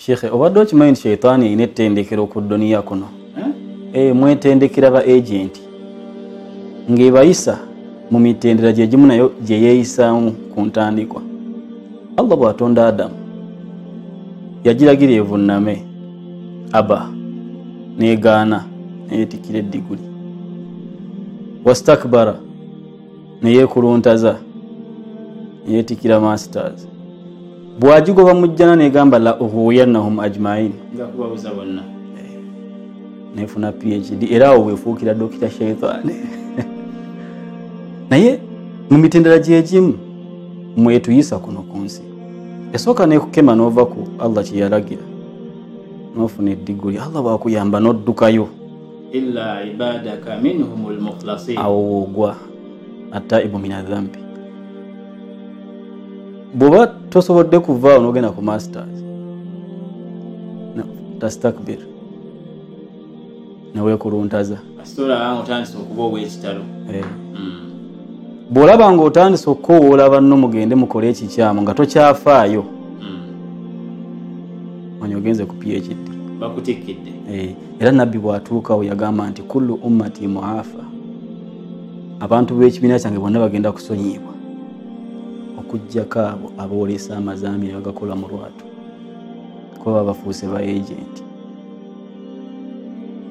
shekhe obadde okimanyi nti sheitaani erina ettendekero ku duniya kuno? E, mwetendekera ba agenti ng'ebayisa mu mitendera gyegimu nayo gye yeeyisaamu ku ntandikwa. Allah bw'atonda adamu yagiragira evunname aba negaana neyetikira eddiguli. Wastakbara neyeekuluntaza neyetikira masters bwagigoba mujjana negamba la ughuyannahum ajmain. Ngakubabuza bonna. Nefuna phd era awo bwefuukira dokita sheitaani naye mu mitendera gyegimu mwetuyisa kuno ku nsi. Esooka nekukema nova ku allah kyeyalagira nofuna eddiguli. Allah bwakuyamba noddukayo. Illa ibadaka minhum lmukhlasin awo woogwa ataibu min adhambi bw'oba tosobodde kuvaawo n'ogenda ku masters tastakbir neweekuluntaza nga otandise ow'ekitalo eh. Mm. bw'olaba ng'otandise okukoowoola banno mugende mukole ekikyamu nga tokyafaayo Mm. manya ogenze ku phd bakutikkidde Eh, era nabbi bw'atuukawo yagamba nti kullu ummati muafa abantu b'ekibiina kyange bonna bagenda kusonyibwa okugjako abo aboolesa amazaami ne bagakola mu lwatu. Kuba babafuuse ba agenti